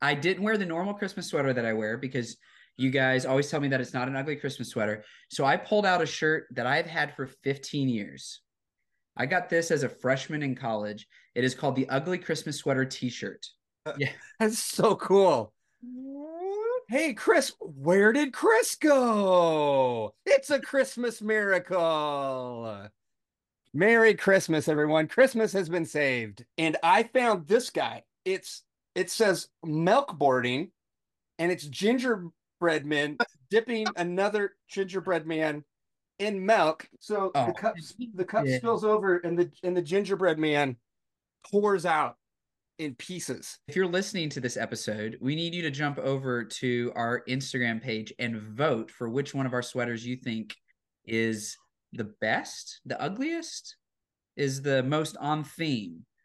I didn't wear the normal Christmas sweater that I wear because you guys always tell me that it's not an ugly Christmas sweater. So I pulled out a shirt that I've had for 15 years. I got this as a freshman in college. It is called the Ugly Christmas Sweater T-shirt. Uh, yeah. That's so cool. Hey, Chris, where did Chris go? It's a Christmas miracle. Merry Christmas, everyone. Christmas has been saved. And I found this guy. It's it says milk boarding, and it's gingerbread men dipping another gingerbread man in milk. So Oh, the cup the cup yeah. spills over and the and the gingerbread man pours out in pieces. If you're listening to this episode, we need you to jump over to our Instagram page and vote for which one of our sweaters you think is the best, the ugliest, is the most on theme.